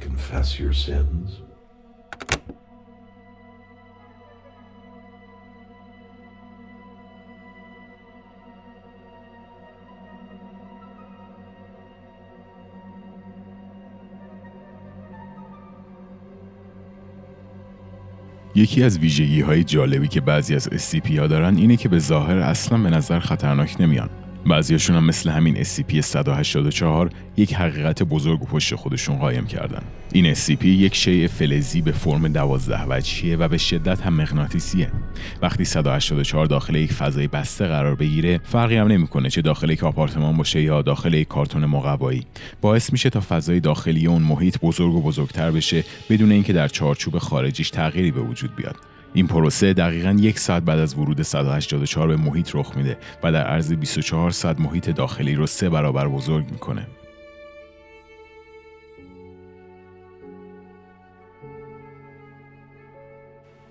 confess your sins? یکی از ویژگی های جالبی که بعضی از SCP ها دارن اینه که به ظاهر اصلا به نظر خطرناک نمیان بعضیاشون هم مثل همین SCP 184 یک حقیقت بزرگ و پشت خودشون قایم کردن. این SCP یک شیء فلزی به فرم دوازده وجهیه و به شدت هم مغناطیسیه. وقتی 184 داخل یک فضای بسته قرار بگیره، فرقی هم نمی‌کنه چه داخل یک آپارتمان باشه یا داخل یک کارتون مقوایی. باعث میشه تا فضای داخلی اون محیط بزرگ و بزرگتر بشه بدون اینکه در چارچوب خارجیش تغییری به وجود بیاد. این پروسه دقیقا یک ساعت بعد از ورود 184 به محیط رخ میده و در عرض 24 ساعت محیط داخلی رو سه برابر بزرگ می‌کنه.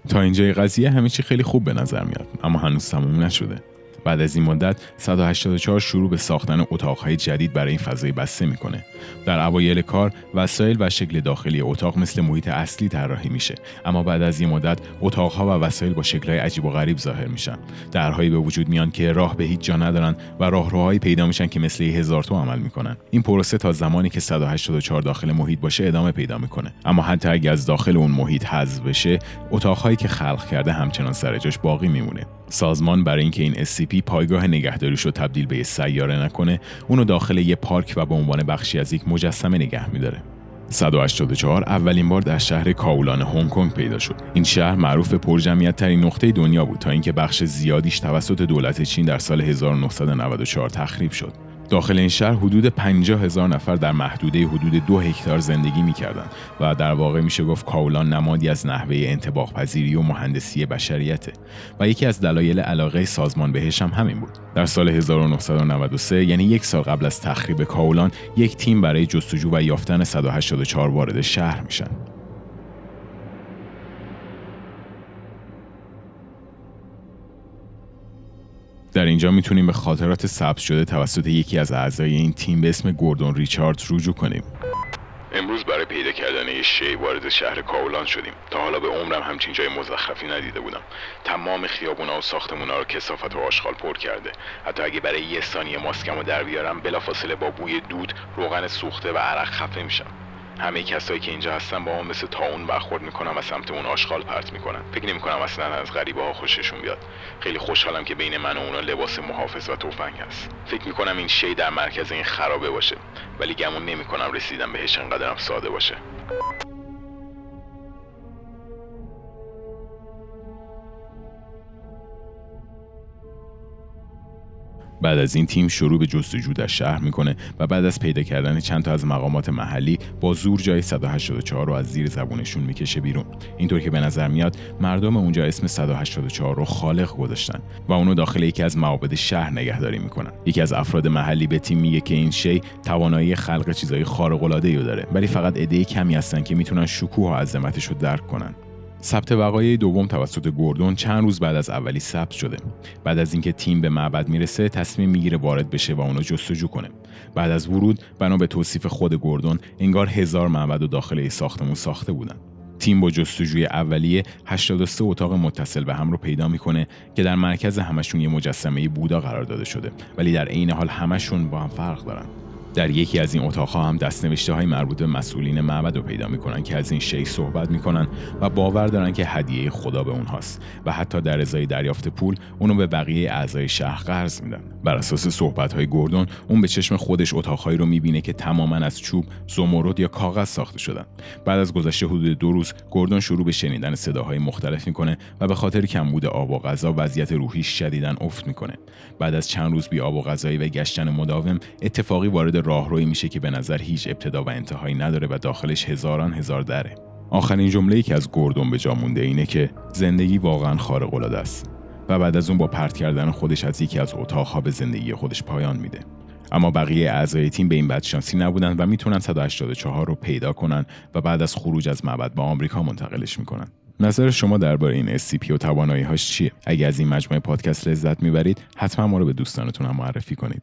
تا اینجای قضیه همه چی خیلی خوب به نظر میاد اما هنوز تموم نشده. بعد از این مدت 184 شروع به ساختن اتاقهای جدید برای این فضای بسته می‌کنه. در اوایل کار وسایل و شکل داخلی اتاق مثل محیط اصلی طراحی میشه اما بعد از این مدت اتاقها و وسایل با شکلهای عجیب و غریب ظاهر میشن. درهایی به وجود میان که راه به هیچ جا ندارن و راهروهایی پیدا میشن که مثل هزار تو عمل می‌کنن. این پروسه تا زمانی که 184 داخل محیط باشه ادامه پیدا می‌کنه. اما حتی اگه از داخل اون محیط حذف بشه، اتاقهایی که خلق کرده همچنان سر جاش باقی میمونه. سازمان برای اینکه این SCP پایگاه نگهداریش رو تبدیل به یه سیاره نکنه اونو داخل یه پارک و به عنوان بخشی از یک مجسمه نگه میداره 184 اولین بار در شهر کاولان هنگ کنگ پیدا شد. این شهر معروف به پرجمعیت ترین نقطه دنیا بود تا اینکه بخش زیادیش توسط دولت چین در سال 1994 تخریب شد. داخل این شهر حدود 50 هزار نفر در محدوده حدود دو هکتار زندگی می‌کردند و در واقع میشه گفت کاولان نمادی از نحوه انتباق پذیری و مهندسی بشریته. و یکی از دلایل علاقه سازمان بهش هم همین بود. در سال 1993 یعنی یک سال قبل از تخریب کاولان یک تیم برای جستجو و یافتن 184 وارد شهر میشن. در اینجا می‌تونیم به خاطرات ثبت شده توسط یکی از اعضای این تیم به اسم گوردون ریچارد رجوع کنیم. امروز برای پیدا کردن یه شی وارد شهر کاولان شدیم. تا حالا به عمرم همچین جای مزخرفی ندیده بودم. تمام خیابونا و ساختمونا رو کسافت و آشغال پر کرده. حتی اگه برای یه ثانیه ماسکم رو در بیارم بلافاصله با بوی دود روغن سوخته و عرق خفه میشم. همه کسایی که اینجا هستن با ما مثل تاون برخورد می‌کنم و سمت اون آشغال پرت می‌کنن. فکر نمی‌کنم اصلا از غریبه ها خوششون بیاد. خیلی خوشحالم که بین من و اونا لباس محافظ و تفنگ هست. فکر می‌کنم این شی در مرکز این خرابه باشه. ولی گمون نمی‌کنم رسیدم بهش انقدرم ساده باشه. بعد از این تیم شروع به جستجو در شهر می‌کنه و بعد از پیدا کردن چند تا از مقامات محلی با زور جای 184 رو از زیر زبونشون می‌کشه بیرون. اینطور که به نظر میاد مردم اونجا اسم 184 رو خالق گذاشتن و اونو داخل یکی از معابد شهر نگهداری می‌کنن. یکی از افراد محلی به تیم میگه که این شی توانایی خلق چیزای خارق العاده داره ولی فقط عده کمی هستن که می‌تونن شکوه و عظمتش رو درک کنن. ثبت وقایع دوم توسط گوردون چند روز بعد از اولی ثبت شده. بعد از اینکه تیم به معبد می‌رسه تصمیم می‌گیره وارد بشه و اونو جستجو کنه. بعد از ورود بنا به توصیف خود گوردون انگار هزار معبد و داخل ساختمون ساخته بودن. تیم با جستجوی اولیه 83 اتاق متصل به هم رو پیدا می‌کنه که در مرکز همشون یه مجسمه بودا قرار داده شده. ولی در عین حال همشون با هم فرق دارن. در یکی از این اتاقها هم دستنوشته های مربوط به مسئولین معبد رو پیدا می‌کنن که از این شی صحبت می‌کنن و باور دارن که هدیه خدا به اونهاست و حتی در ازای دریافت پول اونو به بقیه اعضای شهر قرض میدن. بر اساس صحبت های گوردون اون به چشم خودش اتاقهایی رو می‌بینه که تماما از چوب زمرد یا کاغذ ساخته شدن. بعد از گذشته حدود دو روز گوردون شروع به شنیدن صداهای مختلف می‌کنه و به خاطر کمبود آب و غذا وضعیت روحیش شدیدا افت می‌کنه. بعد از چند روز بی آب و غذایی و گشتن مداوم اتفاقی وارد راهروی میشه که به نظر هیچ ابتدا و انتهایی نداره و داخلش هزاران هزار دره آخرین جمله‌ای که از گوردون به جا مونده اینه که زندگی واقعا خارق العاده است و بعد از اون با پرت کردن خودش از یکی از اتاقها به زندگی خودش پایان میده اما بقیه اعضای تیم به این بدشانسی نبودن و می‌تونن 184 رو پیدا کنن و بعد از خروج از معبد به آمریکا منتقلش می‌کنن نظر شما درباره این SCP و توانایی هاش چیه؟ اگر از این مجموعه پادکست لذت می‌برید حتما ما رو به دوستانتون هم معرفی کنید.